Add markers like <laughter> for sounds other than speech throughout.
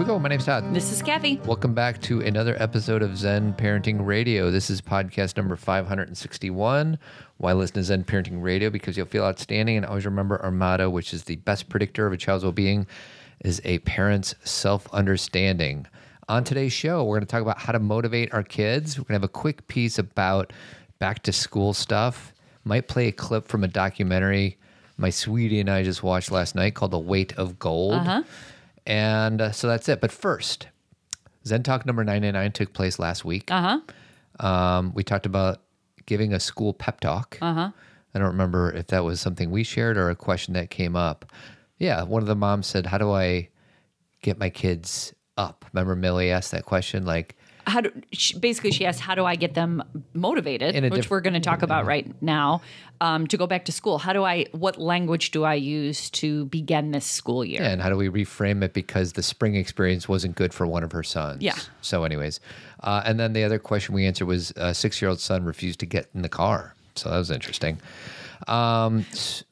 we go. My name's Todd. This is Kathy. Welcome back to another episode of Zen Parenting Radio. This is podcast number 561. Why listen to Zen Parenting Radio? Because you'll feel outstanding and always remember our motto, which is the best predictor of a child's well being is a parent's self understanding. On today's show, we're going to talk about how to motivate our kids. We're going to have a quick piece about back to school stuff. Might play a clip from a documentary my sweetie and I just watched last night called The Weight of Gold. Uh-huh. And uh, so that's it. But first, Zen Talk number 99 took place last week. Uh huh. Um, we talked about giving a school pep talk. Uh huh. I don't remember if that was something we shared or a question that came up. Yeah, one of the moms said, How do I get my kids up? Remember Millie asked that question? Like, How do she, basically she asked, "How do I get them motivated?" Which diff- we're going to talk about right now. Um, to go back to school, how do I? What language do I use to begin this school year? and how do we reframe it because the spring experience wasn't good for one of her sons? Yeah. So, anyways, uh, and then the other question we answered was a six year old son refused to get in the car. So that was interesting. Um,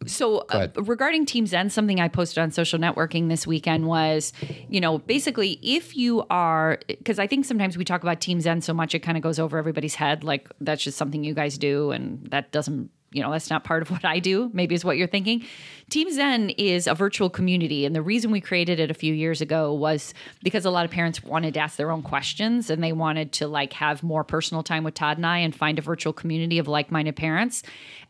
So, uh, regarding Team Zen, something I posted on social networking this weekend was, you know, basically if you are, because I think sometimes we talk about Team Zen so much it kind of goes over everybody's head, like that's just something you guys do, and that doesn't, you know, that's not part of what I do. Maybe is what you're thinking. Team Zen is a virtual community, and the reason we created it a few years ago was because a lot of parents wanted to ask their own questions and they wanted to like have more personal time with Todd and I and find a virtual community of like-minded parents.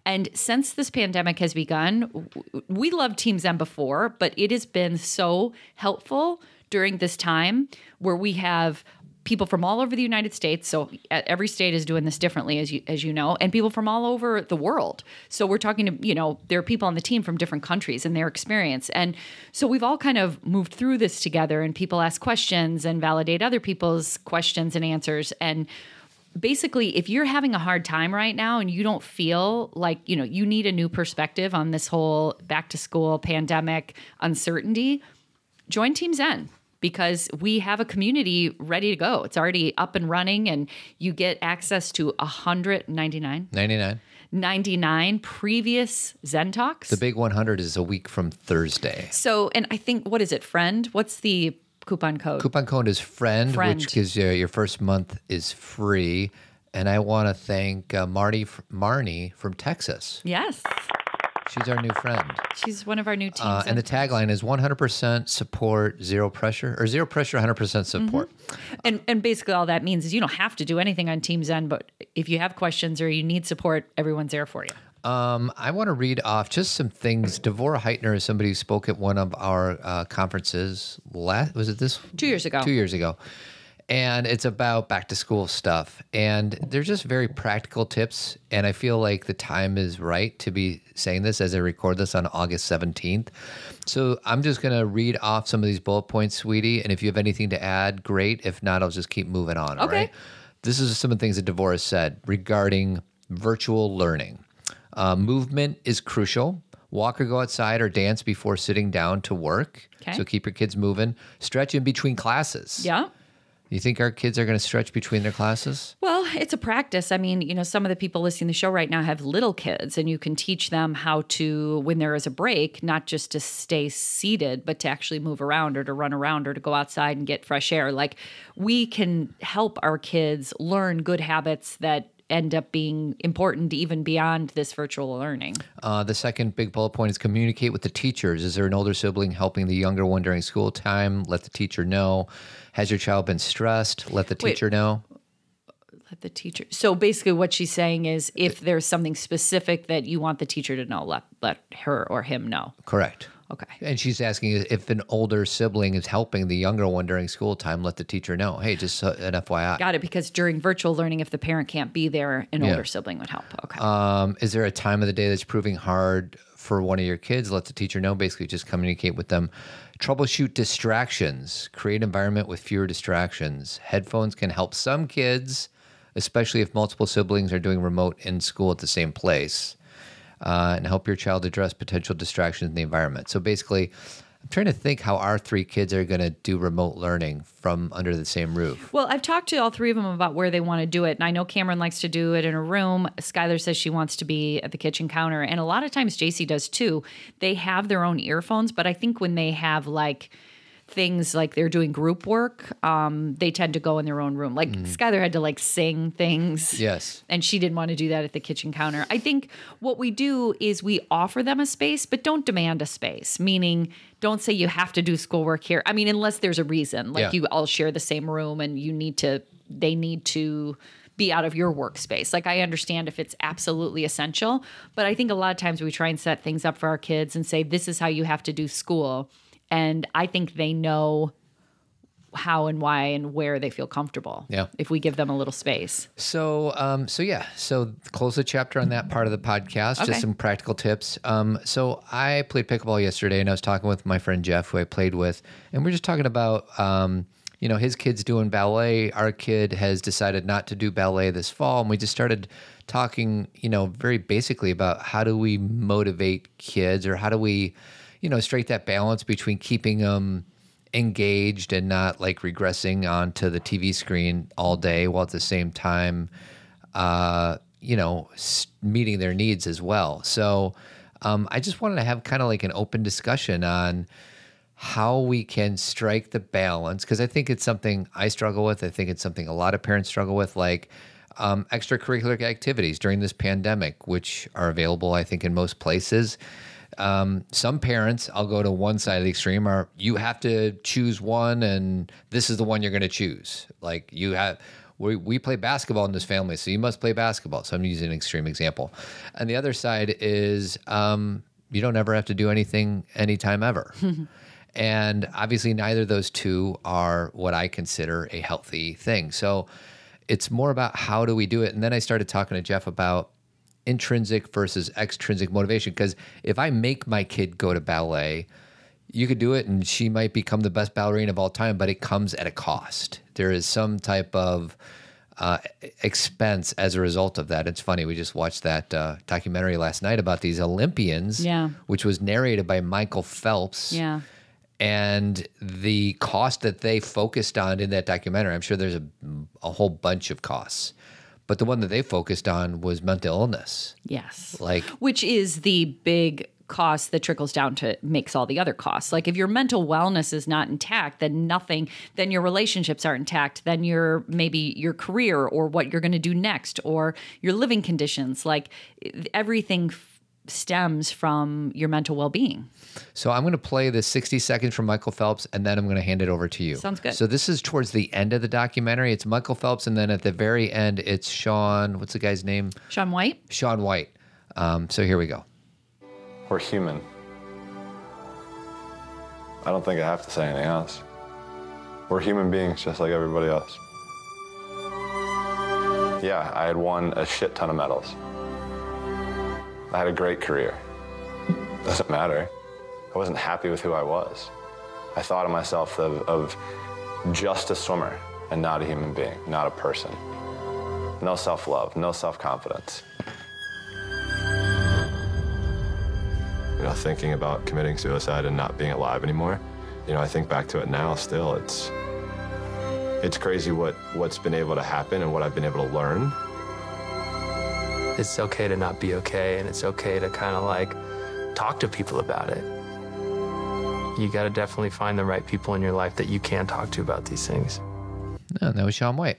And since this pandemic has begun, we loved Team Zen before, but it has been so helpful during this time where we have people from all over the United States. So every state is doing this differently, as you as you know, and people from all over the world. So we're talking to you know there are people on the team from different countries and their experience, and so we've all kind of moved through this together. And people ask questions and validate other people's questions and answers and basically if you're having a hard time right now and you don't feel like you know you need a new perspective on this whole back to school pandemic uncertainty join team zen because we have a community ready to go it's already up and running and you get access to 199 99. 99 previous zen talks The big 100 is a week from Thursday. so and i think what is it friend what's the coupon code Coupon code is friend, Friend. which gives you your first month is free. And I want to thank uh, Marty, Marnie from Texas. yes She's our new friend. she's one of our new teams Uh, and the tagline is 100% support, zero pressure, or zero pressure, 100% support. And and basically all that means is you don't have to do anything on Team Zen, but if you have questions or you need support, everyone's there for you. Um, I want to read off just some things. Devorah Heitner is somebody who spoke at one of our uh, conferences. Last was it this Two years ago. Two years ago, and it's about back to school stuff. And they're just very practical tips. And I feel like the time is right to be saying this as I record this on August seventeenth. So I'm just gonna read off some of these bullet points, sweetie. And if you have anything to add, great. If not, I'll just keep moving on. all Okay. right? This is some of the things that Devorah said regarding virtual learning. Uh, movement is crucial. Walk or go outside or dance before sitting down to work. Okay. So keep your kids moving. Stretch in between classes. Yeah. You think our kids are going to stretch between their classes? Well, it's a practice. I mean, you know, some of the people listening to the show right now have little kids, and you can teach them how to, when there is a break, not just to stay seated, but to actually move around or to run around or to go outside and get fresh air. Like, we can help our kids learn good habits that end up being important even beyond this virtual learning. Uh, the second big bullet point is communicate with the teachers. Is there an older sibling helping the younger one during school time? Let the teacher know. Has your child been stressed? Let the Wait. teacher know. Let the teacher. So basically, what she's saying is, if there's something specific that you want the teacher to know, let let her or him know. Correct. Okay. And she's asking if an older sibling is helping the younger one during school time, let the teacher know. Hey, just an FYI. Got it. Because during virtual learning, if the parent can't be there, an older sibling would help. Okay. Um, is there a time of the day that's proving hard for one of your kids? Let the teacher know. Basically, just communicate with them. Troubleshoot distractions. Create environment with fewer distractions. Headphones can help some kids, especially if multiple siblings are doing remote in school at the same place, uh, and help your child address potential distractions in the environment. So basically, I'm trying to think how our three kids are going to do remote learning from under the same roof. Well, I've talked to all three of them about where they want to do it. And I know Cameron likes to do it in a room. Skylar says she wants to be at the kitchen counter. And a lot of times JC does too. They have their own earphones, but I think when they have like, things like they're doing group work, um, they tend to go in their own room. Like Skylar had to like sing things. Yes. And she didn't want to do that at the kitchen counter. I think what we do is we offer them a space, but don't demand a space, meaning don't say you have to do schoolwork here. I mean, unless there's a reason, like Yeah. you all share the same room and you need to, they need to be out of your workspace. Like I understand if it's absolutely essential, but I think a lot of times we try and set things up for our kids and say, this is how you have to do school. And I think they know how and why and where they feel comfortable. Yeah. If we give them a little space. So, um, so yeah, so close the chapter on that part of the podcast. Okay. Just some practical tips. Um, so I played pickleball yesterday, and I was talking with my friend Jeff, who I played with, and we are just talking about, um, you know, his kid's doing ballet. Our kid has decided not to do ballet this fall, and we just started talking, you know, very basically about how do we motivate kids, or how do we, you know, strike that balance between keeping them engaged and not like regressing onto the TV screen all day while at the same time, uh, you know, meeting their needs as well. So um, I just wanted to have kind of like an open discussion on how we can strike the balance because I think it's something I struggle with. I think it's something a lot of parents struggle with, like um, extracurricular activities during this pandemic, which are available, I think, in most places. Um, some parents, I'll go to one side of the extreme, are you have to choose one, and this is the one you're going to choose. Like you have, we, we play basketball in this family, so you must play basketball. So I'm using an extreme example. And the other side is um, you don't ever have to do anything anytime ever. <laughs> And obviously, neither of those two are what I consider a healthy thing. So it's more about how do we do it. And then I started talking to Jeff about intrinsic versus extrinsic motivation. Because if I make my kid go to ballet, you could do it and she might become the best ballerina of all time, but it comes at a cost. There is some type of uh, expense as a result of that. It's funny. We just watched that uh, documentary last night about these Olympians, Yeah. which was narrated by Michael Phelps Yeah. and the cost that they focused on in that documentary i'm sure there's a, a whole bunch of costs but the one that they focused on was mental illness Yes. like Which is the big cost that trickles down to makes all the other costs. Like if your mental wellness is not intact, then nothing, then your relationships aren't intact, then your maybe your career or what you're going to do next or your living conditions, like everything stems from your mental well-being. so i'm going to play the 60 seconds from michael phelps and then i'm going to hand it over to you Sounds good. so this is towards the end of the documentary it's michael phelps and then at the very end it's shaun what's the guy's name Shaun White? shaun white um, so here we go We're human. I don't think I have to say anything else. We're human beings just like everybody else. Yeah, I had won a shit ton of medals. I had a great career. Doesn't matter. I wasn't happy with who I was. I thought of myself of, of just a swimmer and not a human being, not a person. No self love, no self confidence. you know, thinking about committing suicide and not being alive anymore. You know, I think back to it now still. It's it's crazy what what's been able to happen and what I've been able to learn. It's okay to not be okay, and it's okay to kind of like talk to people about it. You got to definitely find the right people in your life that you can talk to about these things. no, that was shaun white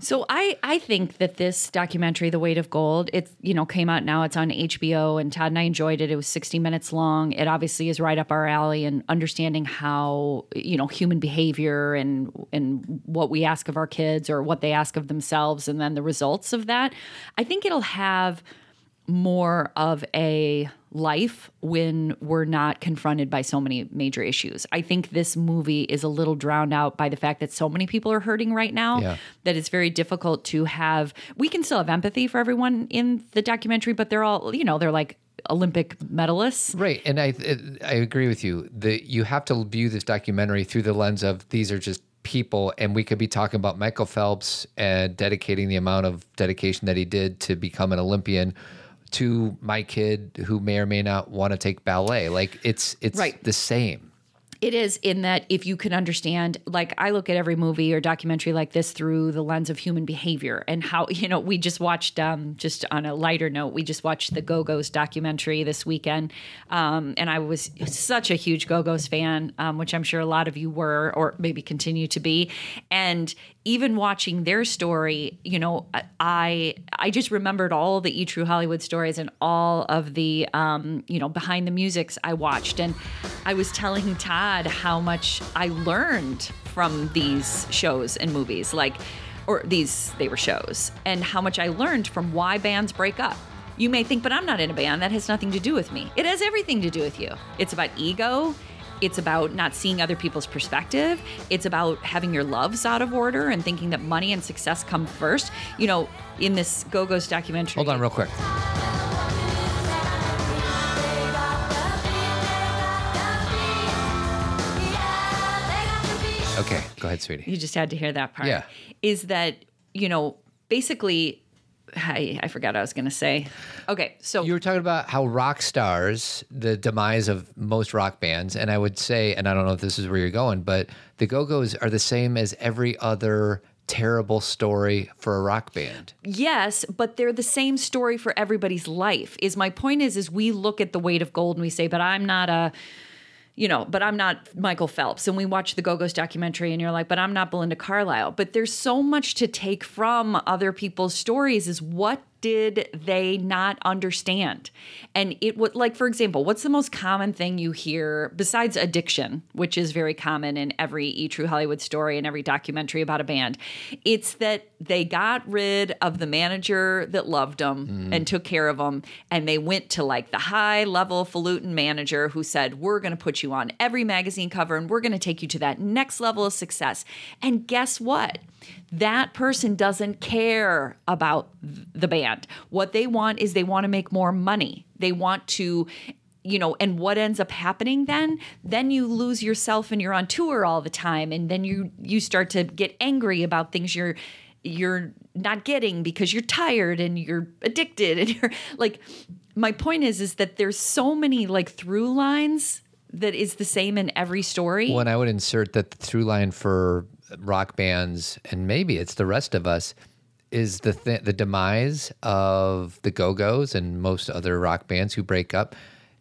So I I think that this documentary, The Weight of Gold, it's you know came out now. It's on HBO, and Todd and I enjoyed it. It was 60 minutes long. It obviously is right up our alley, and understanding how you know human behavior and and what we ask of our kids or what they ask of themselves, and then the results of that. I think it'll have more of a life when we're not confronted by so many major issues. I think this movie is a little drowned out by the fact that so many people are hurting right now Yeah. that it's very difficult to have we can still have empathy for everyone in the documentary but they're all you know they're like Olympic medalists. Right, and I I agree with you. That you have to view this documentary through the lens of these are just people, and we could be talking about Michael Phelps and dedicating the amount of dedication that he did to become an Olympian to my kid who may or may not want to take ballet. Like it's it's Right. the same. It is in that if you can understand, like I look at every movie or documentary like this through the lens of human behavior and how, <laughs> you know, we just watched, um, just on a lighter note, we just watched the Go Go's documentary this weekend. Um, and I was such a huge Go Go's fan, um, which I'm sure a lot of you were or maybe continue to be. And even watching their story, you know, I I just remembered all the E True Hollywood stories and all of the um, you know behind the musics I watched, and I was telling Todd how much I learned from these shows and movies, like or these they were shows, and how much I learned from why bands break up. You may think, but I'm not in a band. That has nothing to do with me. It has everything to do with you. It's about ego. It's about not seeing other people's perspective. It's about having your loves out of order and thinking that money and success come first. You know, in this Go Go's documentary. Hold on, real quick. Okay, go ahead, sweetie. You just had to hear that part. Yeah. Is that, you know, basically, I, I forgot what I was going to say. Okay, so You were talking about how rock stars, the demise of most rock bands, and I would say, and I don't know if this is where you're going, but the Go Go's are the same as every other terrible story for a rock band. Yes, but they're the same story for everybody's life. Is my point is is we look at the weight of gold and we say, but I'm not a you know, but I'm not Michael Phelps. And we watch the Go Go's documentary and you're like, but I'm not Belinda Carlisle. But there's so much to take from other people's stories is what did they not understand? And it would, like, for example, what's the most common thing you hear besides addiction, which is very common in every E True Hollywood story and every documentary about a band? It's that they got rid of the manager that loved them mm. and took care of them. And they went to like the high level falutin manager who said, We're going to put you on every magazine cover and we're going to take you to that next level of success. And guess what? That person doesn't care about the band. What they want is they want to make more money. They want to you know and what ends up happening then then you lose yourself and you're on tour all the time and then you you start to get angry about things you're you're not getting because you're tired and you're addicted and <laughs> you're like my point is is that there's so many like through lines that is the same in every story When I would insert that the through line for rock bands, and maybe it's the rest of us, is the th- the demise of the Go Go's and most other rock bands who break up.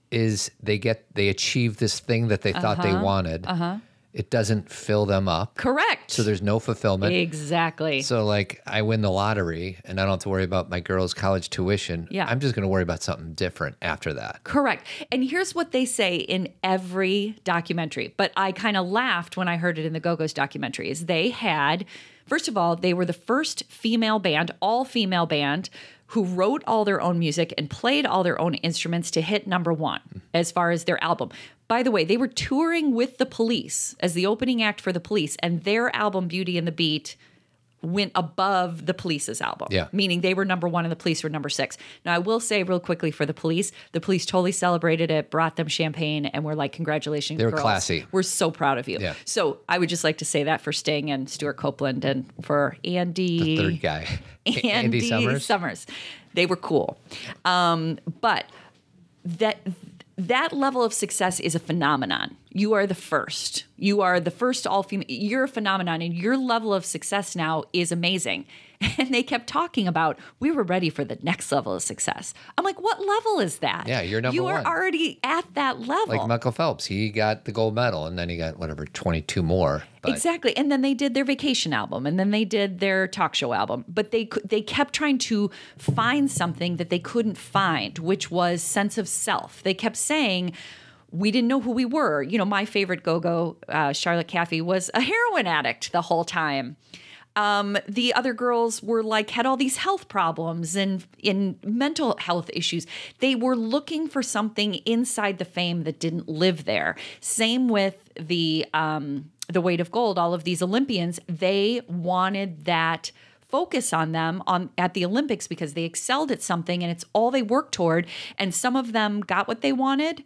Is they get they achieve this thing that they thought they wanted. Uh-huh. It doesn't fill them up, correct so there's no fulfillment. exactly So like I win the lottery and I don't have to worry about my girl's college tuition. Yeah. I'm just going to worry about something different after that. Correct. And here's what they say in every documentary. But I kind of laughed when I heard it in the Go Go's documentary. Is they had, first of all, they were the first female band, all female band, who wrote all their own music and played all their own instruments to hit number one as far as their album. By the way, they were touring with the police as the opening act for the police, and their album Beauty and the Beat went above the police's album. Yeah. Meaning they were number one and the police were number six. Now, I will say real quickly for the police, the police totally celebrated it, brought them champagne, and were like, congratulations. They were girls. classy. We're so proud of you. Yeah. So I would just like to say that for Sting and Stewart Copeland and for Andy. The Third guy, <laughs> Andy, Andy Summers. Summers. They were cool. Um, but that that level of success is a phenomenon. You are the first. You are the first all female. You're a phenomenon, and your level of success now is amazing. <laughs> And they kept talking about we were ready for the next level of success. I'm like, what level is that? Yeah, you're number You are already at that level. Like Michael Phelps, he got the gold medal and then he got whatever 22 more. But Exactly. And then they did their vacation album and then they did their talk show album. But they they kept trying to find something that they couldn't find, which was sense of self. They kept saying we didn't know who we were. You know, my favorite go-go, uh, Charlotte Caffey, was a heroin addict the whole time. Um, the other girls were like had all these health problems and in mental health issues. They were looking for something inside the fame that didn't live there. Same with the um, the weight of gold. All of these Olympians, they wanted that focus on them on at the Olympics because they excelled at something and it's all they worked toward. And some of them got what they wanted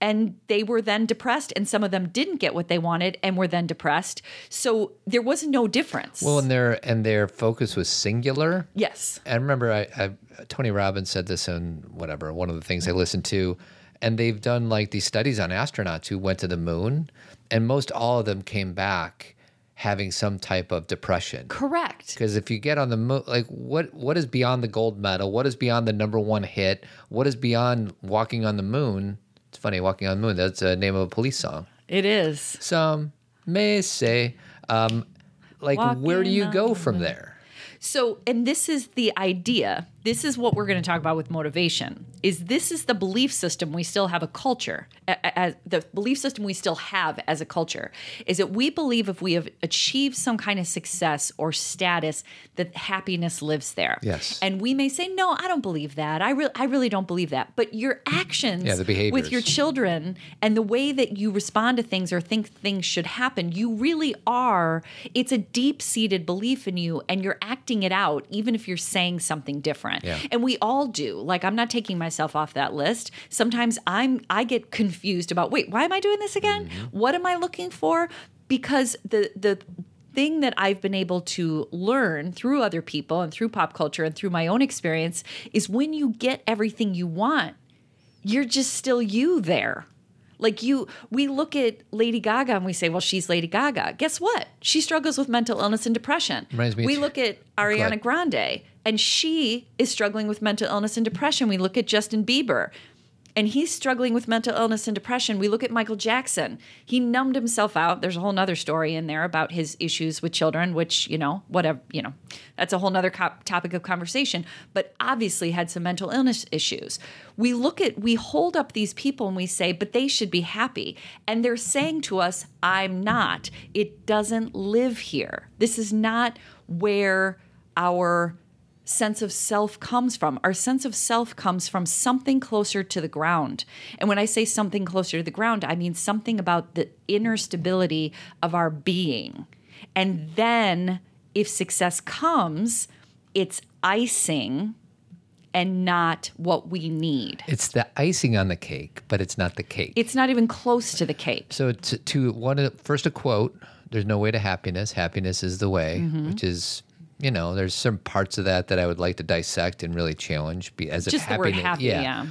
and they were then depressed and some of them didn't get what they wanted and were then depressed so there was no difference well, and their and their focus was singular. yes I remember I, I Tony Robbins said this in whatever one of the things I listened to, and they've done like these studies on astronauts who went to the moon, and most all of them came back having some type of depression. Correct. Because if you get on the moon, like what what is beyond the gold medal? What is beyond the number one hit? What is beyond walking on the moon? It's funny, walking on the moon. That's the name of a police song. It is. Some may say, um, like, where do you go from there? So, and this is the idea. This is what we're going to talk about with motivation. Is this is the belief system we still have a culture, as the belief system we still have as a culture is that we believe if we have achieved some kind of success or status that happiness lives there. Yes. And we may say, "No, I don't believe that. I really I really don't believe that." But your actions Yeah, the behaviors. with your children and the way that you respond to things or think things should happen, you really are. It's a deep seated belief in you, and you're acting it out, even if you're saying something different. Yeah. And we all do. Like I'm not taking myself off that list. Sometimes I'm I get confused about wait, why am I doing this again? Mm-hmm. What am I looking for? Because the the thing that I've been able to learn through other people and through pop culture and through my own experience is when you get everything you want, you're just still you there. Like you, we look at Lady Gaga and we say, well, she's Lady Gaga. Guess what? She struggles with mental illness and depression. Reminds me we look at Ariana. Grande and she is struggling with mental illness and depression. We look at Justin Bieber and he's struggling with mental illness and depression. We look at Michael Jackson. He numbed himself out. There's a whole nother story in there about his issues with children, which, you know, whatever, you know, that's a whole nother co- topic of conversation, but obviously had some mental illness issues. We look at, we hold up these people and we say, but they should be happy. And they're saying to us, I'm not. It doesn't live here. This is not where our sense of self comes from. Our sense of self comes from something closer to the ground. And when I say something closer to the ground, I mean something about the inner stability of our being. And then if success comes, it's icing and not what we need. It's the icing on the cake, but it's not the cake. It's not even close to the cake. So to, to one first a quote, there's no way to happiness. Happiness is the way, Mm-hmm. which is you know, there's some parts of that that I would like to dissect and really challenge. Be as Just the word happy, yeah.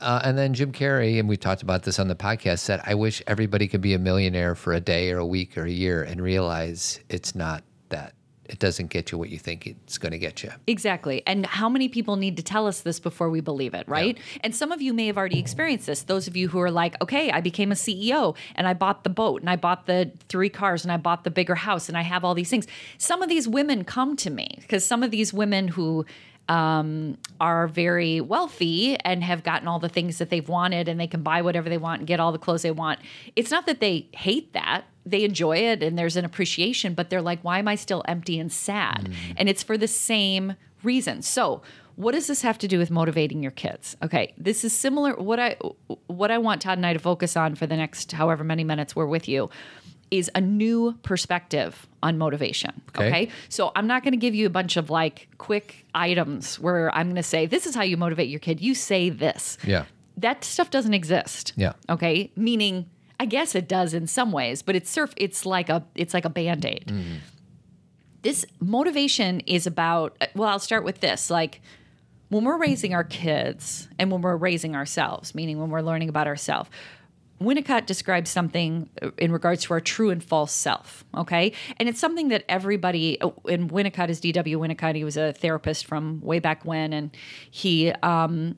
Uh, and then Jim Carrey, and we talked about this on the podcast, said, "I wish everybody could be a millionaire for a day or a week or a year and realize it's not that. It doesn't get you what you think it's going to get you." Exactly. And how many people need to tell us this before we believe it, right? And some of you may have already experienced this. Those of you who are like, okay, I became a CEO and I bought the boat and I bought the three cars and I bought the bigger house and I have all these things. Some of these women come to me because some of these women who um, are very wealthy and have gotten all the things that they've wanted and they can buy whatever they want and get all the clothes they want. It's not that they hate that. They enjoy it and there's an appreciation, but they're like, why am I still empty and sad? Mm. And it's for the same reason. So, what does this have to do with motivating your kids? Okay, this is similar. What I what I want Todd and I to focus on for the next however many minutes we're with you is a new perspective on motivation. Okay. okay? So I'm not going to give you a bunch of like quick items where I'm going to say, this is how you motivate your kid. You say this. Yeah. That stuff doesn't exist. Yeah. Okay. Meaning, I guess it does in some ways, but it's surf. It's like a it's like a band aid. This motivation is about. Well, I'll start with this. Like when we're raising our kids and when we're raising ourselves, meaning when we're learning about ourselves. Winnicott describes something in regards to our true and false self. Okay. And it's something that everybody, and Winnicott is D.W. Winnicott. He was a therapist from way back when. And he, um,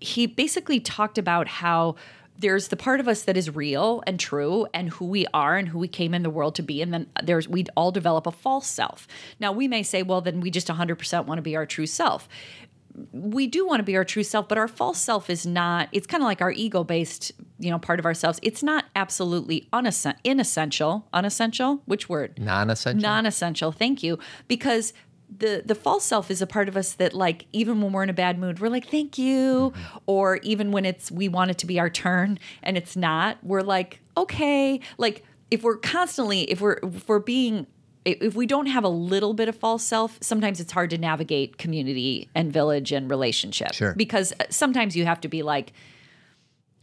he basically talked about how there's the part of us that is real and true and who we are and who we came in the world to be. And then there's we all develop a false self. Now we may say well then we just 100% want to be our true self. We do want to be our true self but our false self is not it's kind of like our ego based you know part of ourselves. It's not absolutely unessen- inessential unessential which word? Non-essential. non-essential thank you. Because the the false self is a part of us that like even when we're in a bad mood we're like thank you. Or even when it's we want it to be our turn and it's not we're like okay. Like if we're constantly if we're if we're being if we don't have a little bit of false self sometimes it's hard to navigate community and village and relationship. Sure. because uh, sometimes you have to be like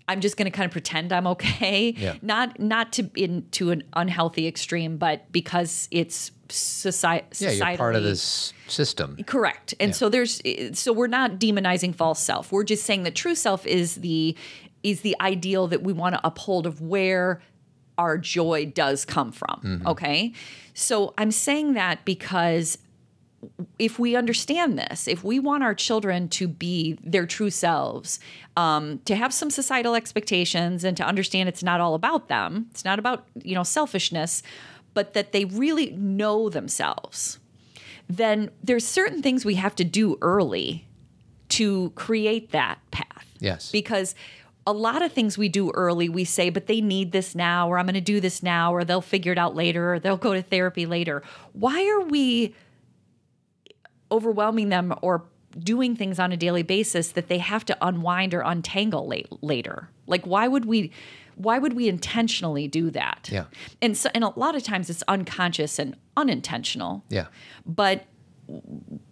I'm just going to kind of pretend I'm okay. Yeah. Not not to into an unhealthy extreme, but because it's society. yeah, you're part of this system. Correct. And so there's so we're not demonizing false self. We're just saying that true self is the is the ideal that we want to uphold of where our joy does come from. Mm-hmm. Okay. So I'm saying that because if we understand this, if we want our children to be their true selves, um, to have some societal expectations and to understand it's not all about them, it's not about, you know, selfishness, but that they really know themselves, then there's certain things we have to do early to create that path. Yes. Because a lot of things we do early, we say, but they need this now, or I'm going to do this now, or they'll figure it out later, or they'll go to therapy later. Why are we overwhelming them or doing things on a daily basis that they have to unwind or untangle late, later? Like, why would we? Why would we intentionally do that? Yeah. And so, and a lot of times it's unconscious and unintentional. Yeah. But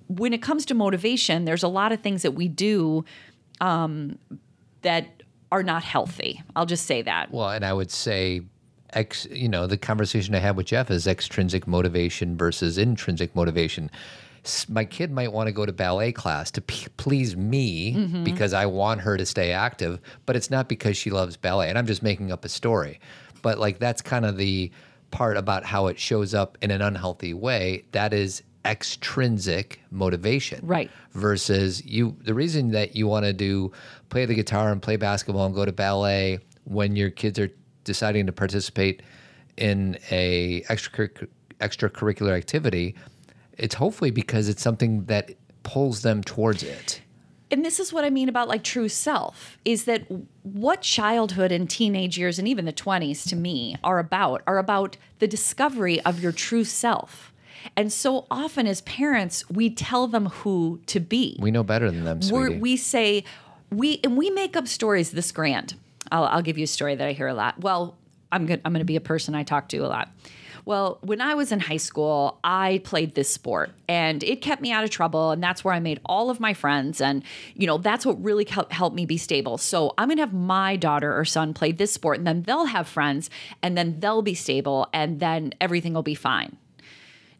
when it comes to motivation, there's a lot of things that we do um, that are not healthy. I'll just say that. Well, and I would say, ex, you know, the conversation I had with Jeff is extrinsic motivation versus intrinsic motivation. My kid might want to go to ballet class to p- please me Mm-hmm. because I want her to stay active, but it's not because she loves ballet. And I'm just making up a story. But like that's kind of the part about how it shows up in an unhealthy way. That is extrinsic motivation Right. versus you the reason that you want to do play the guitar and play basketball and go to ballet when your kids are deciding to participate in a extracurric- extracurricular activity it's hopefully because it's something that pulls them towards it and this is what I mean about like true self is that what childhood and teenage years and even the 20s to me are about are about the discovery of your true self. And so often as parents, we tell them who to be. we know better than them We're, we say we and we make up stories this grand. I'll, I'll give you a story that I hear a lot. Well, I'm good. I'm going to be a person I talk to a lot. Well, when I was in high school, I played this sport and it kept me out of trouble. And that's where I made all of my friends. And, you know, that's what really helped me be stable. So I'm going to have my daughter or son play this sport and then they'll have friends and then they'll be stable and then everything will be fine.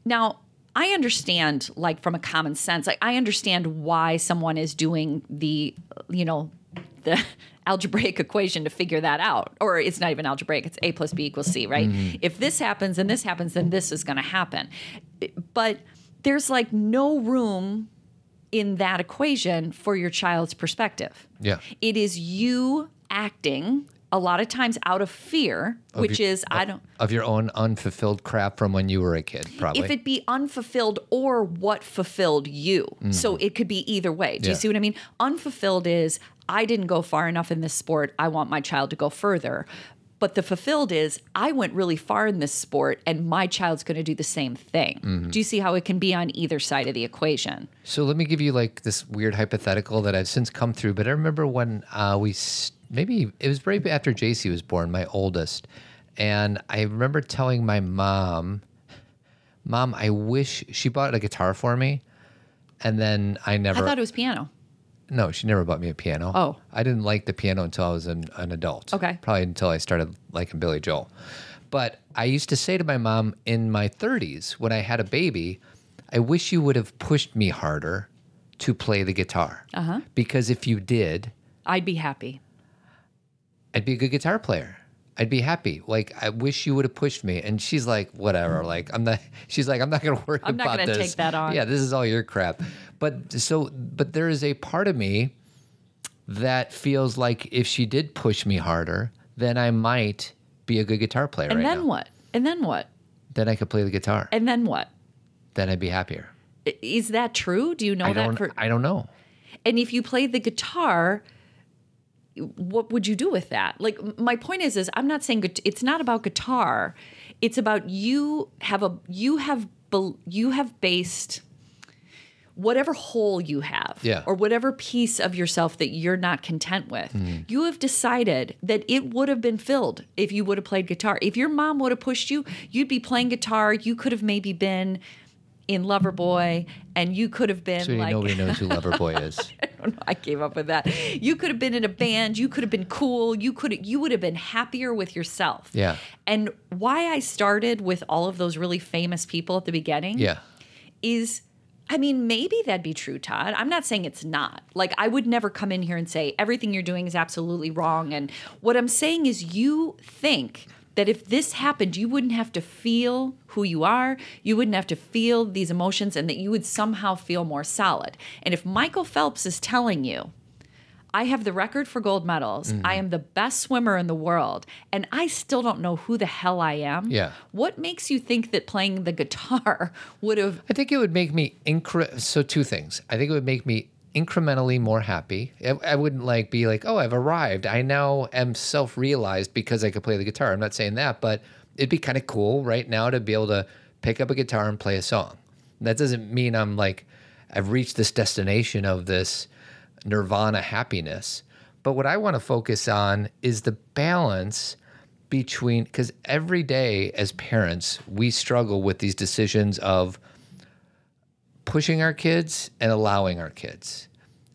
Now, I understand, like from a common sense, I, I understand why someone is doing the, you know, the <laughs> algebraic equation to figure that out. Or it's not even algebraic, it's a plus b equals c, right? Mm-hmm. If this happens and this happens, then this is going to happen. But there's like no room in that equation for your child's perspective. Yeah. It is you acting a lot of times out of fear, which your- is, I don't. of your own unfulfilled crap from when you were a kid probably if it be unfulfilled or what fulfilled you. Mm-hmm. So it could be either way. Do you see what I mean? Unfulfilled is I didn't go far enough in this sport. I want my child to go further. But the fulfilled is I went really far in this sport and my child's going to do the same thing. Do you see how it can be on either side of the equation? So let me give you like this weird hypothetical that I've since come through. But I remember when uh, we maybe it was right after JC was born, my oldest, and I remember telling my mom, "Mom, I wish she bought a guitar for me." And then I never. I never. thought it was piano. No, she never bought me a piano. Oh. I didn't like the piano until I was an, an adult. Okay. Probably until I started liking Billy Joel. But I used to say to my mom in my 30s when I had a baby, I wish you would have pushed me harder to play the guitar. Uh-huh. Because if you did, I'd be happy. I'd be a good guitar player. I'd be happy. Like I wish you would have pushed me. And she's like, whatever. Like I'm not. <laughs> She's like, I'm not going to worry I'm not about gonna this. take that on. Yeah, this is all your crap. But so, but there is a part of me that feels like if she did push me harder, then I might be a good guitar player. And right then now. what? And then what? Then I could play the guitar. And then what? then I'd be happier. Is that true? Do you know I that for I don't know. And if you played the guitar, what would you do with that? Like my point is is I'm not saying it's not about guitar. It's about you have a you have you have based whatever hole you have Yeah. or whatever piece of yourself that you're not content with. Mm-hmm. You have decided that it would have been filled if you would have played guitar. If your mom would have pushed you, you'd be playing guitar. You could have maybe been in Loverboy and you could have been Sweetie, like nobody knows who <laughs> Loverboy is. don't know. I came up with that. You could have been in a band. You could have been cool. You could you would have been happier with yourself. Yeah. And why I started with all of those really famous people at the beginning Yeah. is I mean, maybe that'd be true, Todd. I'm not saying it's not. Like, I would never come in here and say everything you're doing is absolutely wrong. And what I'm saying is, you think that if this happened, you wouldn't have to feel who you are, you wouldn't have to feel these emotions, and that you would somehow feel more solid. And if Michael Phelps is telling you, I have the record for gold medals. Mm-hmm. I am the best swimmer in the world, and I still don't know who the hell I am. Yeah. What makes you think that playing the guitar <laughs> would have I think it would make me incre. So two things. I think it would make me incrementally more happy. I, I wouldn't like be like, oh, I've arrived. I now am self-realized because I could play the guitar. I'm not saying that, but it'd be kind of cool right now to be able to pick up a guitar and play a song. That doesn't mean I'm like I've reached this destination of this nirvana happiness. But what I want to focus on is the balance between because every day as parents we struggle with these decisions of pushing our kids and allowing our kids.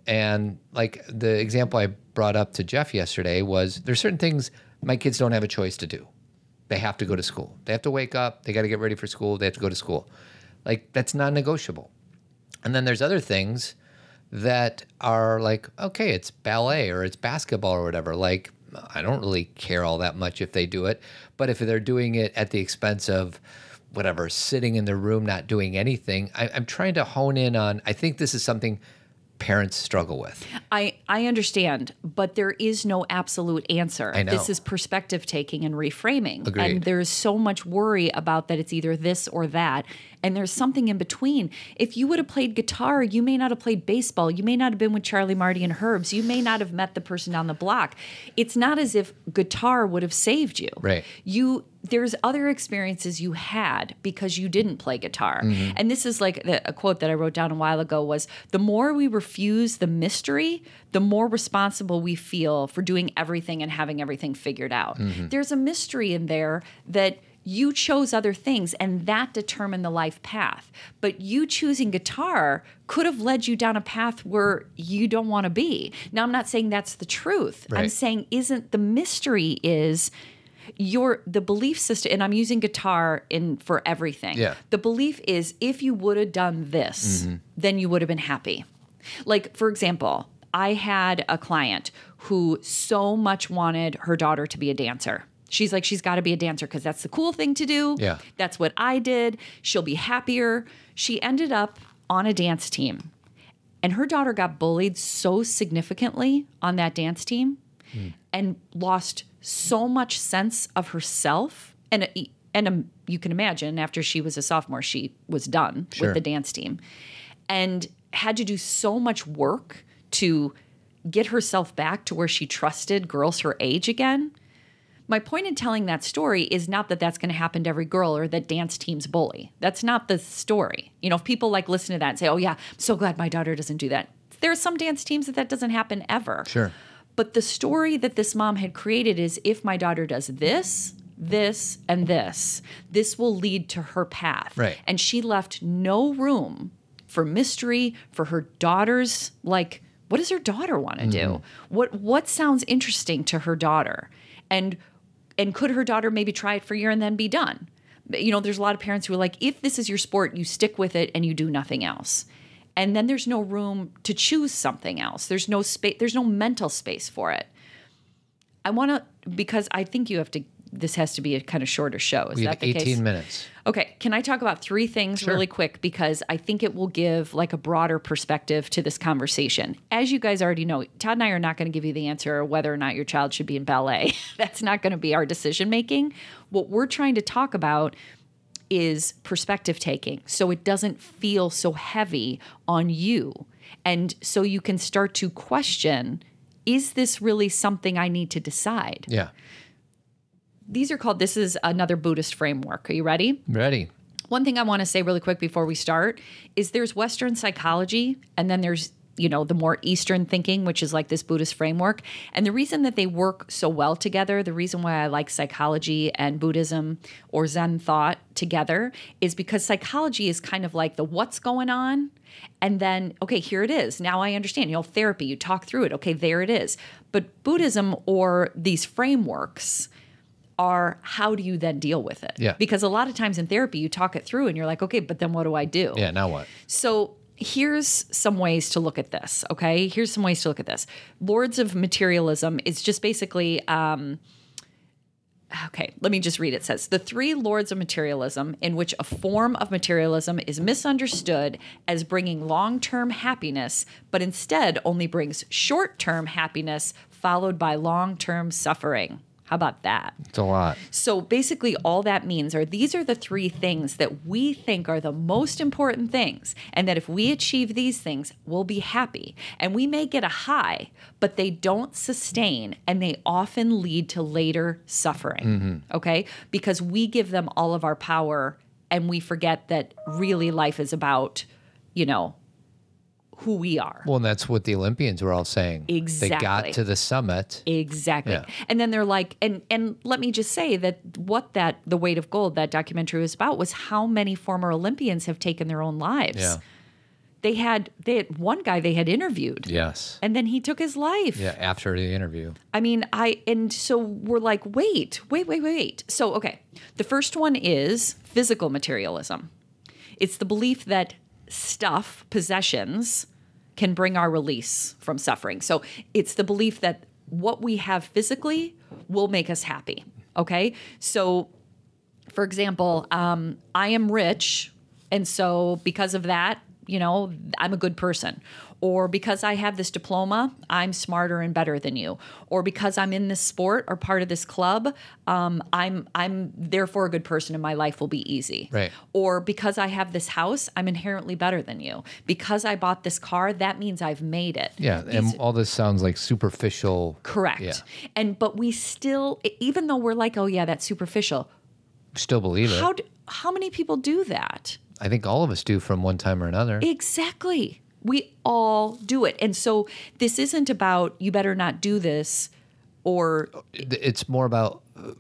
And like the example I brought up to Jeff yesterday was there's certain things my kids don't have a choice to do. They have to go to school. They have to wake up, they got to get ready for school, they have to go to school. Like that's non-negotiable. And then there's other things that are like, okay, it's ballet or it's basketball or whatever. Like, I don't really care all that much if they do it. But if they're doing it at the expense of whatever, sitting in their room, not doing anything, I, I'm trying to hone in on, I think this is something parents struggle with. I, I understand, but there is no absolute answer. I know. This is perspective taking and reframing. Agreed. And there's so much worry about that it's either this or that. And there's something in between. If you would have played guitar, you may not have played baseball. You may not have been with Charlie Marty and Herbs. You may not have met the person down the block. It's not as if guitar would have saved you. Right. You there's other experiences you had because you didn't play guitar. Mm-hmm. And this is like the, a quote that I wrote down a while ago was the more we refuse the mystery, the more responsible we feel for doing everything and having everything figured out. Mm-hmm. There's a mystery in there that you chose other things and that determined the life path. But you choosing guitar could have led you down a path where you don't want to be. Now I'm not saying that's the truth. I'm saying isn't the mystery is your the belief system and i'm using guitar in for everything Yeah. the belief is if you would have done this mm-hmm. then you would have been happy like for example i had a client who so much wanted her daughter to be a dancer she's like she's got to be a dancer because that's the cool thing to do. Yeah. that's what i did. She'll be happier. She ended up on a dance team. And her daughter got bullied so significantly on that dance team and lost so much sense of herself and and um, you can imagine after she was a sophomore she was done Sure. with the dance team and had to do so much work to get herself back to where she trusted girls her age again my point in telling that story is not that that's going to happen to every girl or that dance teams bully. That's not the story. You know, if people like listen to that and say, "Oh yeah, I'm so glad my daughter doesn't do that." There are some dance teams that that doesn't happen ever. Sure. But the story that this mom had created is if my daughter does this, this, and this, this will lead to her path. Right. And she left no room for mystery for her daughter's like what does her daughter want to do? Mm-hmm. What what sounds interesting to her daughter? And and could her daughter maybe try it for a year and then be done? You know, there's a lot of parents who are like, if this is your sport, you stick with it and you do nothing else. And then there's no room to choose something else. There's no space, there's no mental space for it. I want to, because I think you have to, this has to be a kind of shorter show. Is We that have the 18 case? minutes. Okay, can I talk about three things Sure. really quick because I think it will give like a broader perspective to this conversation. As you guys already know, Todd and I are not going to give you the answer whether or not your child should be in ballet. <laughs> That's not going to be our decision making. What we're trying to talk about is perspective taking so it doesn't feel so heavy on you. And so you can start to question is this really something I need to decide? Yeah. These are called, this is another Buddhist framework. Are you ready? Ready. One thing I want to say really quick before we start is there's Western psychology and then there's you know the more Eastern thinking, which is like this Buddhist framework. And the reason that they work so well together, the reason why I like psychology and Buddhism or Zen thought together, is because psychology is kind of like the what's going on, and then okay, here it is. Now I understand. You know, therapy, you talk through it. Okay, there it is. But Buddhism or these frameworks are how do you then deal with it? Yeah. Because a lot of times in therapy, you talk it through and you're like, okay, but then what do I do? Yeah. Now what? So here's some ways to look at this. Okay, here's some ways to look at this. Lords of materialism is just basically. Um, Okay, let me just read. It says the three lords of materialism, in which a form of materialism is misunderstood as bringing long term happiness, but instead only brings short term happiness followed by long term suffering. How about that? It's a lot. So basically, all that means are these are the three things that we think are the most important things. And that if we achieve these things, we'll be happy. And we may get a high, but they don't sustain and they often lead to later suffering. Mm-hmm. Okay? Because we give them all of our power and we forget that really life is about, you know, who we are. Well, and that's what the Olympians were all saying. Exactly. They got to the summit. Exactly. Yeah. And then they're like, and and let me just say that what that the weight of gold that documentary was about was how many former Olympians have taken their own lives. Yeah. They had they had one guy they had interviewed. Yes. And then he took his life. Yeah. After the interview. I mean, I and so we're like, wait, wait, wait, wait. So okay, the first one is physical materialism. It's the belief that stuff, possessions, can bring our release from suffering. So it's the belief that what we have physically will make us happy. Okay, so for example, um, I am rich, and so because of that, you know, I'm a good person. Or because I have this diploma, I'm smarter and better than you. Or because I'm in this sport or part of this club, um, I'm I'm therefore a good person and my life will be easy. Right. Or because I have this house, I'm inherently better than you. Because I bought this car, that means I've made it. Yeah. And all this sounds like superficial. Correct. Yeah. And but we still, even though we're like, oh yeah, that's superficial. Still believe it. How do, how many people do that? I think all of us do from one time or another. Exactly. We all do it. And so this isn't about you better not do this or It's more about uh,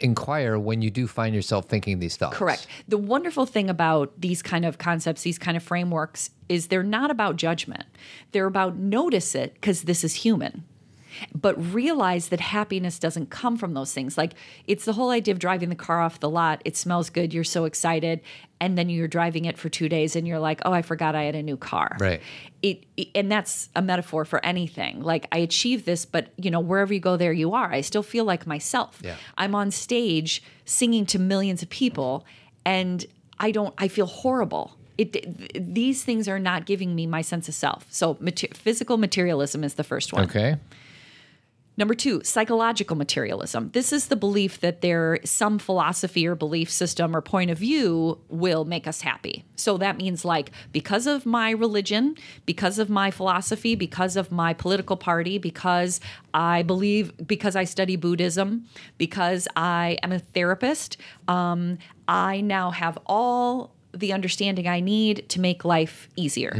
inquire when you do find yourself thinking these thoughts. correct. The wonderful thing about these kind of concepts, these kind of frameworks is they're not about judgment. They're about notice it because this is human. But realize that happiness doesn't come from those things. Like it's the whole idea of driving the car off the lot. It smells good. You're so excited. And then you're driving it for two days and you're like, oh, I forgot I had a new car. Right. it, it- and that's a metaphor for anything like i achieved this but you know wherever you go there you are i still feel like myself Yeah. i'm on stage singing to millions of people and i don't i feel horrible it th- these things are not giving me my sense of self so mater- physical materialism is the first one Okay. Number two, psychological materialism. This is the belief that there some philosophy or belief system or point of view will make us happy. So that means like because of my religion, because of my philosophy, because of my political party, because I believe, because I study Buddhism, because I am a therapist, um, I now have all the understanding I need to make life easier.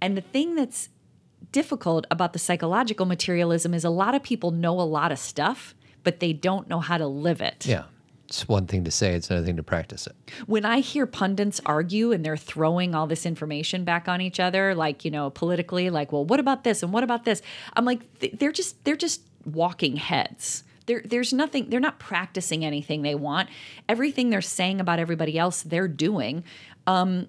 And the thing that's difficult about the psychological materialism is a lot of people know a lot of stuff, but they don't know how to live it. Yeah. It's one thing to say, it's another thing to practice it. When I hear pundits argue and they're throwing all this information back on each other, like, you know, politically, like, well, what about this and what about this? I'm like, they're just they're just walking heads. There, there's nothing, they're not practicing anything they want. Everything they're saying about everybody else, they're doing. Um,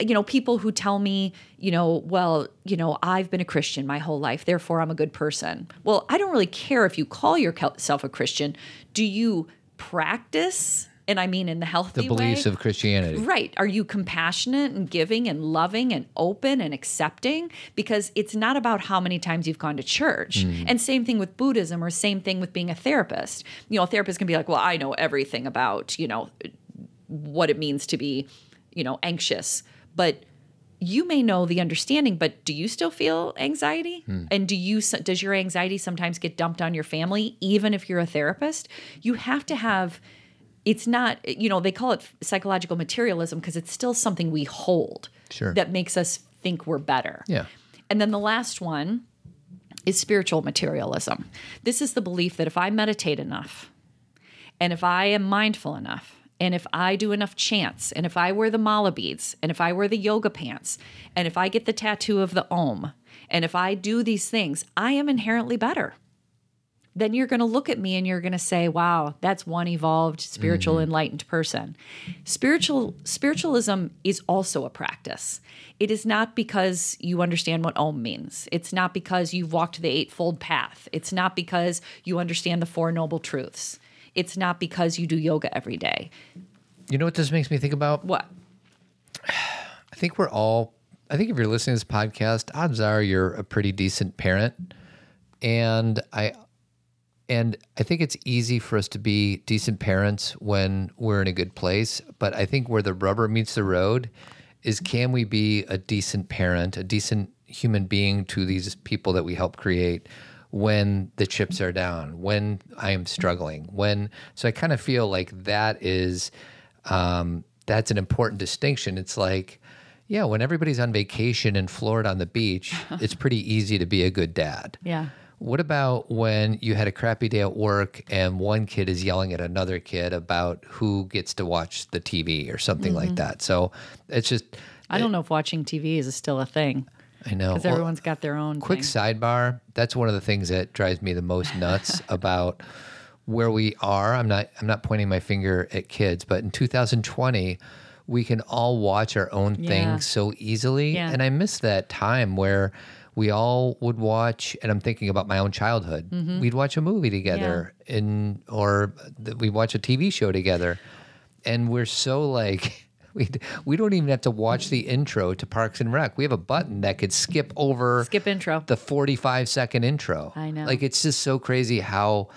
you know, people who tell me, you know, well, you know, I've been a Christian my whole life, therefore I'm a good person. Well, I don't really care if you call yourself a Christian. Do you practice? And I mean in the healthy The beliefs way? of Christianity. Right. Are you compassionate and giving and loving and open and accepting? Because it's not about how many times you've gone to church. Mm. And same thing with Buddhism or same thing with being a therapist. You know, a therapist can be like, well, I know everything about, you know, what it means to be, you know, anxious. But you may know the understanding, but do you still feel anxiety? Hmm. And do you does your anxiety sometimes get dumped on your family, even if you're a therapist? You have to have. It's not, you know, they call it psychological materialism because it's still something we hold Sure. that makes us think we're better. Yeah. And then the last one is spiritual materialism. This is the belief that if I meditate enough, and if I am mindful enough, and if I do enough chants, and if I wear the mala beads, and if I wear the yoga pants, and if I get the tattoo of the Om, and if I do these things, I am inherently better. then you're going to look at me and you're going to say, "Wow, that's one evolved, spiritual, mm-hmm. enlightened person." Spiritual spiritualism is also a practice. It is not because you understand what Om means. It's not because you've walked the eightfold path. It's not because you understand the four noble truths. It's not because you do yoga every day. You know what this makes me think about? What? <sighs> I think we're all, I think if you're listening to this podcast, odds are you're a pretty decent parent. And I, and I think it's easy for us to be decent parents when we're in a good place. But I think where the rubber meets the road is can we be a decent parent, a decent human being to these people that we help create when the chips are down, when I am struggling, when, so I kind of feel like that is, um, that's an important distinction. It's like, yeah, when everybody's on vacation in Florida on the beach, <laughs> it's pretty easy to be a good dad. Yeah. What about when you had a crappy day at work and one kid is yelling at another kid about who gets to watch the TV or something like that? So it's just, I don't know if watching TV is still a thing I know. because Well, everyone's got their own quick thing. sidebar that's one of the things that drives me the most nuts <laughs> about where we are i'm not i'm not pointing my finger at kids but in 2020 we can all watch our own Yeah. things so easily Yeah. and i miss that time where we all would watch and i'm thinking about my own childhood Mm-hmm. we'd watch a movie together in or th- we'd watch a tv show together and we're so like <laughs> we we don't even have to watch the intro to Parks and Rec. We have a button that could skip over Skip intro. the 45 second intro. I know. Like it's just so crazy how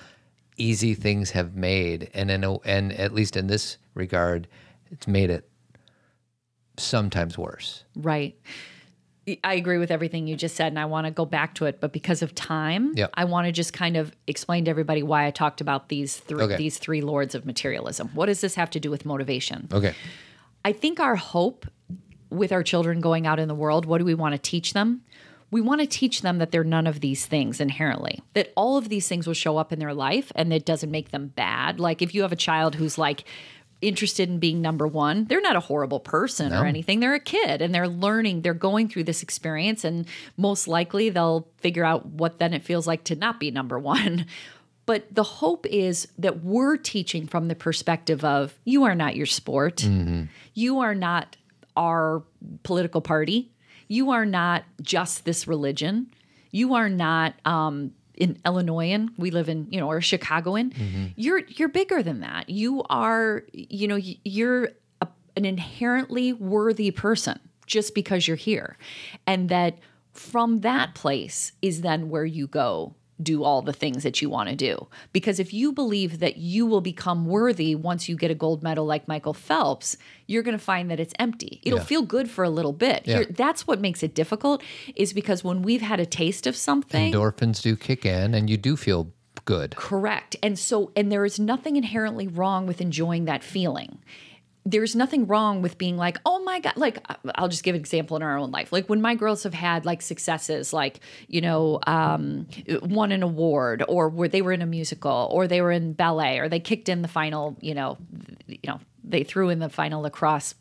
easy things have made and in a, and at least in this regard it's made it sometimes worse. Right. I agree with everything you just said, and I want to go back to it. But because of time, Yep. I want to just kind of explain to everybody why I talked about these three Okay. these three lords of materialism. What does this have to do with motivation? Okay. I think our hope with our children going out in the world, what do we want to teach them? We want to teach them that they're none of these things inherently, that all of these things will show up in their life and it doesn't make them bad. Like if you have a child who's like interested in being number one, they're not a horrible person or anything. They're a kid and they're learning, they're going through this experience, and most likely they'll figure out what then it feels like to not be number one. <laughs> But the hope is that we're teaching from the perspective of you are not your sport. You are not our political party. You are not just this religion. You are not um, in Illinoisan. We live in, you know, or Chicagoan. You're you're bigger than that. You are, you know, you're a, an inherently worthy person just because you're here, and that from that place is then where you go do all the things that you want to do. Because if you believe that you will become worthy once you get a gold medal like Michael Phelps, you're going to find that it's empty. It'll Yeah. feel good for a little bit. Yeah. Here- that's what makes it difficult is because when we've had a taste of something, Endorphins do kick in and you do feel good. Correct. And so, and there is nothing inherently wrong with enjoying that feeling. There's nothing wrong with being like, oh my God. Like, I'll just give an example in our own life. Like, when my girls have had like successes, like, you know, um, won an award, or where they were in a musical, or they were in ballet, or they kicked in the final, you know, you know, they threw in the final lacrosse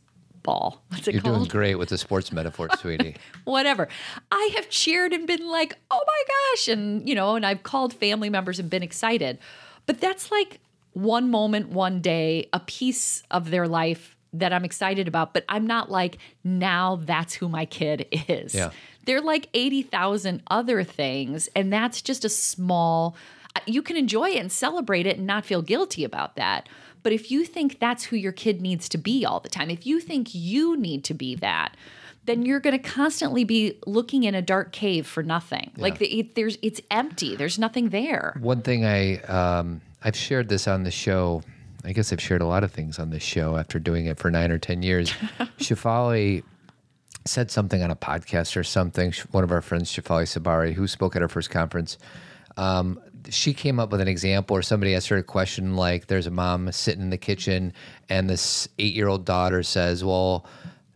ball. <laughs> What's it You're called? doing great with the sports metaphor, <laughs> sweetie. whatever. I have cheered and been like, oh my gosh. And, you know, and I've called family members and been excited. But that's like one moment, one day, a piece of their life that I'm excited about. But I'm not like, now that's who my kid is. Yeah. They're like 80,000 other things. And that's just a small, you can enjoy it and celebrate it and not feel guilty about that. But if you think that's who your kid needs to be all the time, if you think you need to be that, then you're going to constantly be looking in a dark cave for nothing. Yeah. Like the, it, there's, it's empty. There's nothing there. One thing I um, I've shared this on the show. I guess I've shared a lot of things on this show after doing it for nine or ten years. <laughs> Shefali said something on a podcast or something. One of our friends, Shefali Tsabary, who spoke at our first conference, um, she came up with an example or somebody asked her a question like, "There's a mom sitting in the kitchen, and this eight-year-old daughter says, well."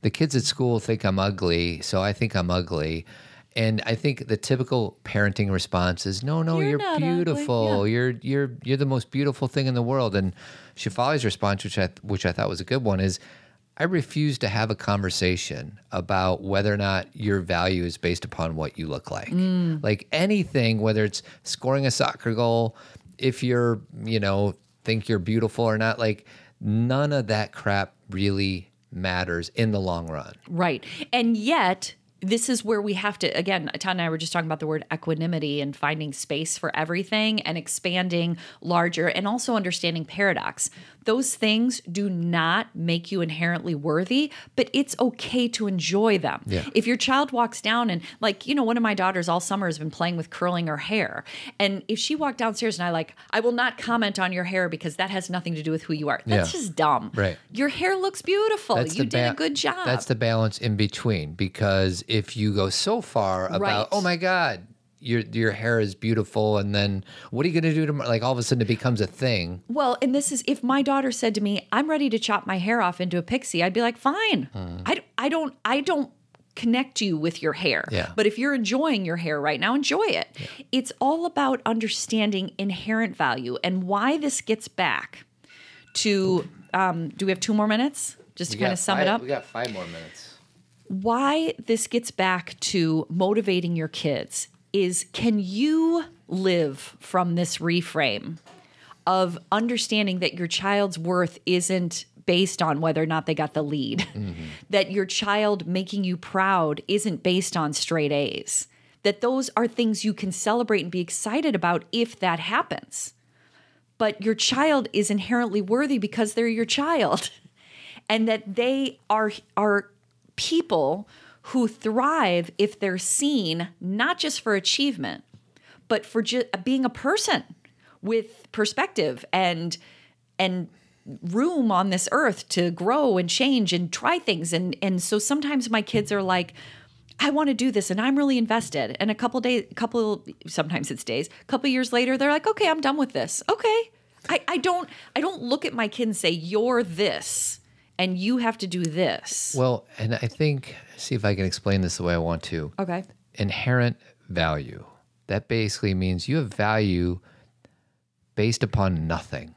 The kids at school think I'm ugly, so I think I'm ugly. And I think the typical parenting response is, "No, no, You're you're, beautiful. Yeah. You're you're you're the most beautiful thing in the world." And Shefali's response, which I which I thought was a good one, is, I refuse to have a conversation about whether or not your value is based upon what you look like. Mm. Like anything, whether it's scoring a soccer goal, if you're, you know, think you're beautiful or not, like none of that crap really matters in the long run. Right. And yet, this is where we have to, again, Todd and I were just talking about the word equanimity and finding space for everything and expanding larger and also understanding paradox. Those things do not make you inherently worthy, but it's okay to enjoy them. Yeah. If your child walks down and, like, you know, one of my daughters all summer has been playing with curling her hair. And if she walked downstairs and I, like, I will not comment on your hair because that has nothing to do with who you are, that's Yeah. just dumb. Right. Your hair looks beautiful. That's you did a good job. That's the balance in between because if you go so far about, Right. oh my God, your your hair is beautiful, and then what are you going to do tomorrow? Like all of a sudden it becomes a thing. Well, and this is if my daughter said to me, "I'm ready to chop my hair off into a pixie," I'd be like, "Fine." I, I don't I don't connect you with your hair. Yeah. But if you're enjoying your hair right now, enjoy it. It's all about understanding inherent value and why this gets back to um, do we have two more minutes? Just to kind of sum it up. We got five more minutes. Why this gets back to motivating your kids is can you live from this reframe of understanding that your child's worth isn't based on whether or not they got the lead, mm-hmm. that your child making you proud isn't based on straight A's, that those are things you can celebrate and be excited about if that happens. But your child is inherently worthy because they're your child. <laughs> And that they are are people who thrive if they're seen not just for achievement but for ju- being a person with perspective and and room on this earth to grow and change and try things. And and so sometimes my kids are like I want to do this and I'm really invested. And a couple days couple sometimes it's days a couple years later they're like okay I'm done with this. Okay. I, I don't I don't look at my kid and say you're this and you have to do this Well, and I think see if I can explain this the way I want to. okay Inherent value. That basically means you have value based upon nothing.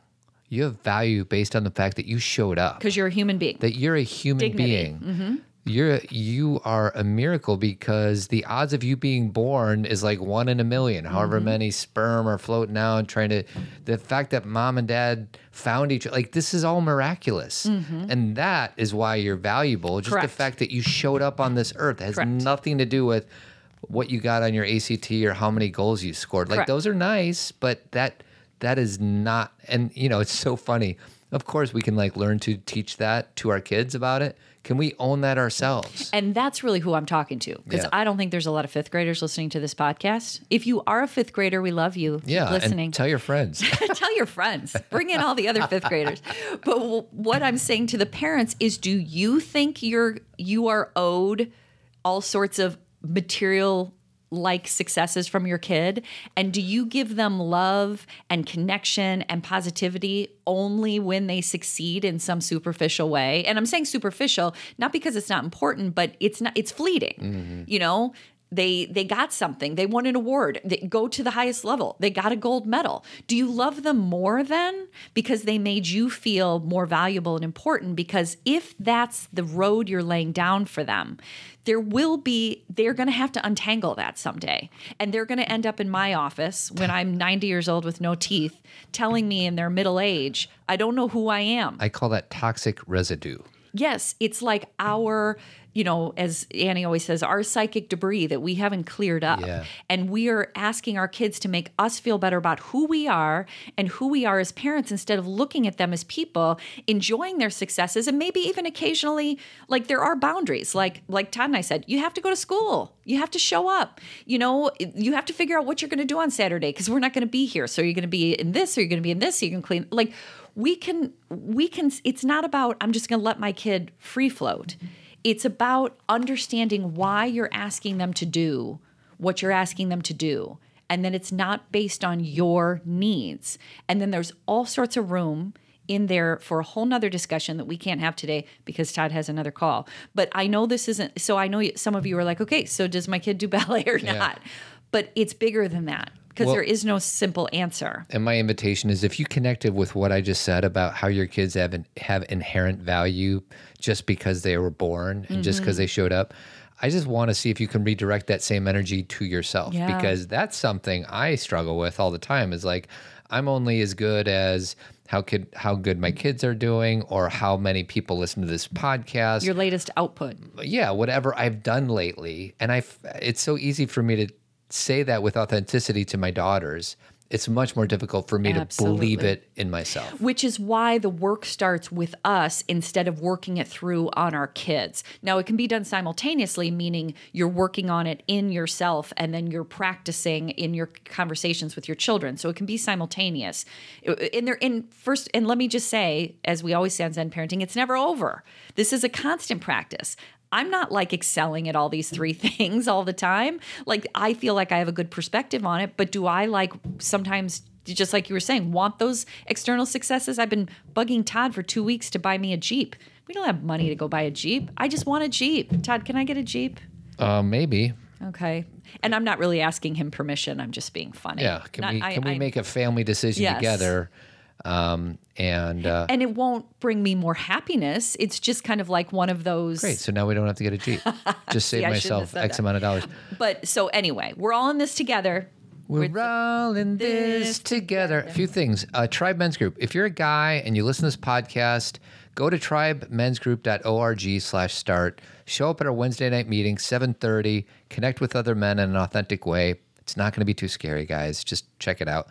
You have value based on the fact that you showed up. because you're a human being that you're a human Dignity. Mm-hmm. You're you are a miracle because the odds of you being born is like one in a 1000000 However Mm-hmm. many sperm are floating out trying to. The fact that mom and dad found each like this is all miraculous, and that is why you're valuable. Just Mm-hmm. Correct. the fact that you showed up on this earth has Correct. nothing to do with what you got on your ACT or how many goals you scored. Like Correct. those are nice, but that that is not. And you know, it's so funny. Of course, we can like learn to teach that to our kids about it. Can we own that ourselves? And that's really who I'm talking to because Yeah. I don't think there's a lot of fifth graders listening to this podcast. If you are a fifth grader, we love you. Yeah, listening. and tell your friends. <laughs> tell your friends. Bring in all the other fifth graders. But w- what I'm saying to the parents is, do you think you're you are owed all sorts of material like successes from your kid? And do you give them love and connection and positivity only when they succeed in some superficial way? And i'm saying superficial not because it's not important but it's not it's fleeting mm-hmm. you know? They they got something. They won an award. They go to the highest level. They got a gold medal. Do you love them more then because they made you feel more valuable and important? Because if that's the road you're laying down for them there will be they're going to have to untangle that someday and they're going to end up in my office when i'm 90 years old with no teeth telling me in their middle age i don't know who i am I call that toxic residue. Yes, it's like our, you know, as Annie always says, our psychic debris that we haven't cleared up. Yeah. And we are asking our kids to make us feel better about who we are and who we are as parents instead of looking at them as people, enjoying their successes and maybe even occasionally like there are boundaries. Like like Todd and I said, you have to go to school. You have to show up. You know, you have to figure out what you're going to do on Saturday because we're not going to be here. So you're going to be in this or you're going to be in this. So you can clean like we can we can it's not about i'm just going to let my kid free float it's about understanding why you're asking them to do what you're asking them to do and then it's not based on your needs and then there's all sorts of room in there for a whole nother discussion that we can't have today because Todd has another call. But I know this isn't, so I know some of you are like, okay, so does my kid do ballet or not? But it's bigger than that. Because Well- there is no simple answer. And my invitation is if you connected with what I just said about how your kids have an, have inherent value just because they were born and just Mm-hmm. because they showed up, I just want to see if you can redirect that same energy to yourself Yeah. because that's something I struggle with all the time is like I'm only as good as how kid how good my kids are doing or how many people listen to this podcast Your latest output. yeah, whatever I've done lately. And I, it's so easy for me to say that with authenticity to my daughters. It's much more difficult for me to believe it in myself. which is why the work starts with us instead of working it through on our kids. Now, it can be done simultaneously, meaning you're working on it in yourself and then you're practicing in your conversations with your children. So it can be simultaneous. In there, in first, and let me just say, as we always say on Zen parenting, it's never over. This is a constant practice. I'm not like excelling at all these three <laughs> things all the time. Like I feel like I have a good perspective on it, but do I like sometimes just like you were saying, want those external successes? I've been bugging Todd for 2 weeks to buy me a Jeep. We don't have money to go buy a Jeep. I just want a Jeep. Todd, can I get a Jeep? Uh, maybe. Okay. And I'm not really asking him permission. I'm just being funny. Yeah. Can Not- we I- can we I- make a family decision Yes. together? Um, and uh, and it won't bring me more happiness. It's just kind of like one of those great. So now we don't have to get a Jeep. <laughs> Just save myself X that. amount of dollars. But so anyway, we're all in this together. We're all in this together. A few things. Uh, Tribe Men's Group. If you're a guy and you listen to this podcast, go to tribemensgroup.org slash start. Show up at our Wednesday night meeting, 7.30. Connect with other men in an authentic way. It's not going to be too scary, guys. Just check it out.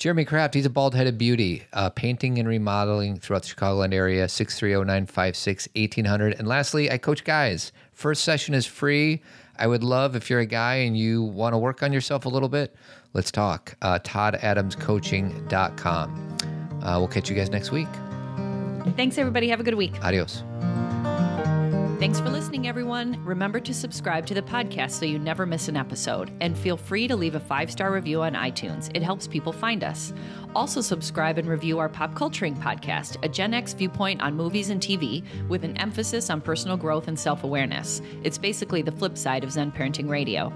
Jeremy Kraft, he's a bald headed beauty, uh, painting and remodeling throughout the Chicagoland area, 630 956 1800. And lastly, I coach guys. First session is free. I would love if you're a guy and you want to work on yourself a little bit, let's talk. Uh, ToddAdamsCoaching.com. Uh, we'll catch you guys next week. Thanks, everybody. Have a good week. Adios. Thanks for listening, everyone. Remember to subscribe to the podcast so you never miss an episode. And feel free to leave a five star review on iTunes, it helps people find us. Also, subscribe and review our Pop Culturing podcast, a Gen X viewpoint on movies and TV with an emphasis on personal growth and self awareness. It's basically the flip side of Zen Parenting Radio.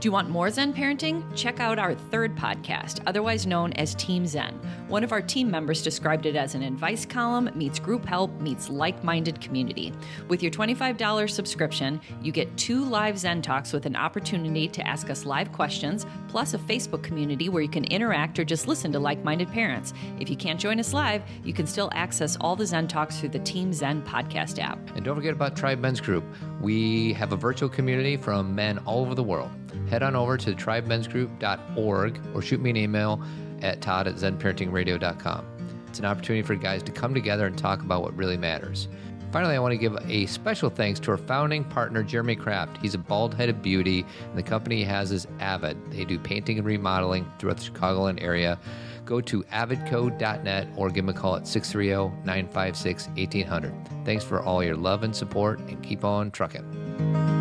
Do you want more Zen parenting? Check out our third podcast, otherwise known as Team Zen. One of our team members described it as an advice column meets group help meets like minded community. With your $25 subscription, you get two live Zen talks with an opportunity to ask us live questions, plus a Facebook community where you can interact or just listen to like minded parents. If you can't join us live, you can still access all the Zen talks through the Team Zen podcast app. And don't forget about Tribe Men's Group. We have a virtual community from men all over the world. Head on over to tribemensgroup.org or shoot me an email at todd at zenparentingradio.com. It's an opportunity for guys to come together and talk about what really matters. Finally, I want to give a special thanks to our founding partner, Jeremy Kraft. He's a bald headed beauty, and the company he has is Avid. They do painting and remodeling throughout the Chicagoland area. Go to avidco.net or give him a call at 630 956 1800. Thanks for all your love and support, and keep on trucking.